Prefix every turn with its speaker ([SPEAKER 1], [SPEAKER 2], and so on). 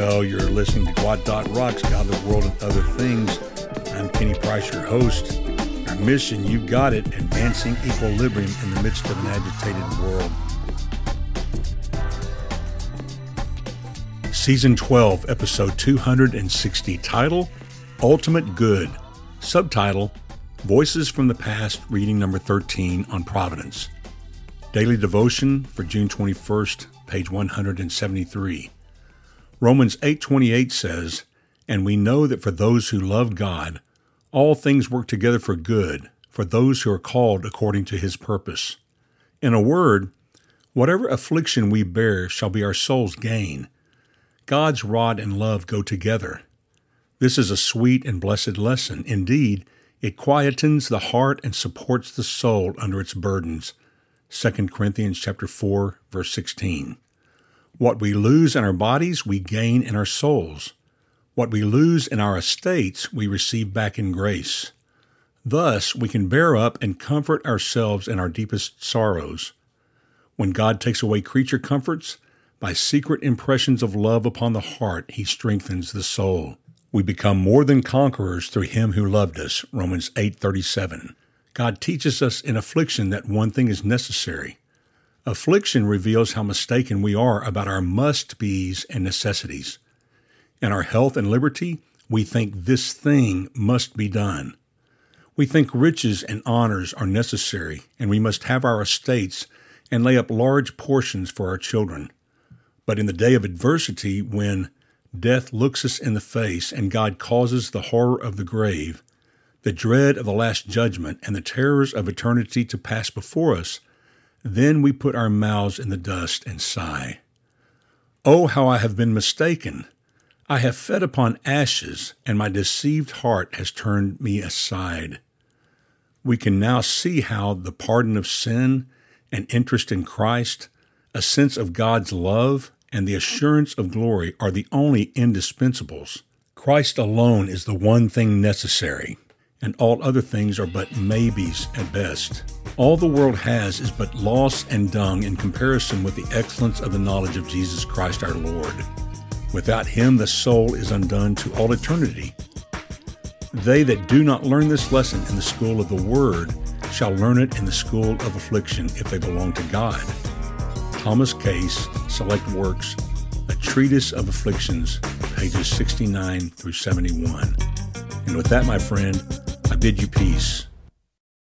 [SPEAKER 1] Well, you're listening to Gwot Dot Rocks, God, the World, and Other Things. I'm Kenny Price, your host. Our mission, you got it, advancing equilibrium in the midst of an agitated world. Season 12, Episode 260, title Ultimate Good, subtitle Voices from the Past, reading number 13 on Providence. Daily Devotion for June 21st, page 173. Romans 8:28 says, "And we know that for those who love God, all things work together for good, for those who are called according to his purpose." In a word, whatever affliction we bear shall be our soul's gain. God's rod and love go together. This is a sweet and blessed lesson. Indeed, it quietens the heart and supports the soul under its burdens. 2 Corinthians chapter 4 verse 16. What we lose in our bodies, we gain in our souls. What we lose in our estates, we receive back in grace. Thus, we can bear up and comfort ourselves in our deepest sorrows. When God takes away creature comforts, by secret impressions of love upon the heart, he strengthens the soul. We become more than conquerors through him who loved us. Romans 8:37. God teaches us in affliction that one thing is necessary. Affliction reveals how mistaken we are about our must be's and necessities. In our health and liberty, we think this thing must be done. We think riches and honors are necessary, and we must have our estates and lay up large portions for our children. But in the day of adversity, when death looks us in the face and God causes the horror of the grave, the dread of the last judgment, and the terrors of eternity to pass before us, then we put our mouths in the dust and sigh. Oh, how I have been mistaken! I have fed upon ashes, and my deceived heart has turned me aside. We can now see how the pardon of sin, an interest in Christ, a sense of God's love, and the assurance of glory are the only indispensables. Christ alone is the one thing necessary, and all other things are but maybes at best. All the world has is but loss and dung in comparison with the excellence of the knowledge of Jesus Christ our Lord. Without him, the soul is undone to all eternity. They that do not learn this lesson in the school of the Word shall learn it in the school of affliction if they belong to God. Thomas Case, Select Works, A Treatise of Afflictions, pages 69 through 71. And with that, my friend, I bid you peace.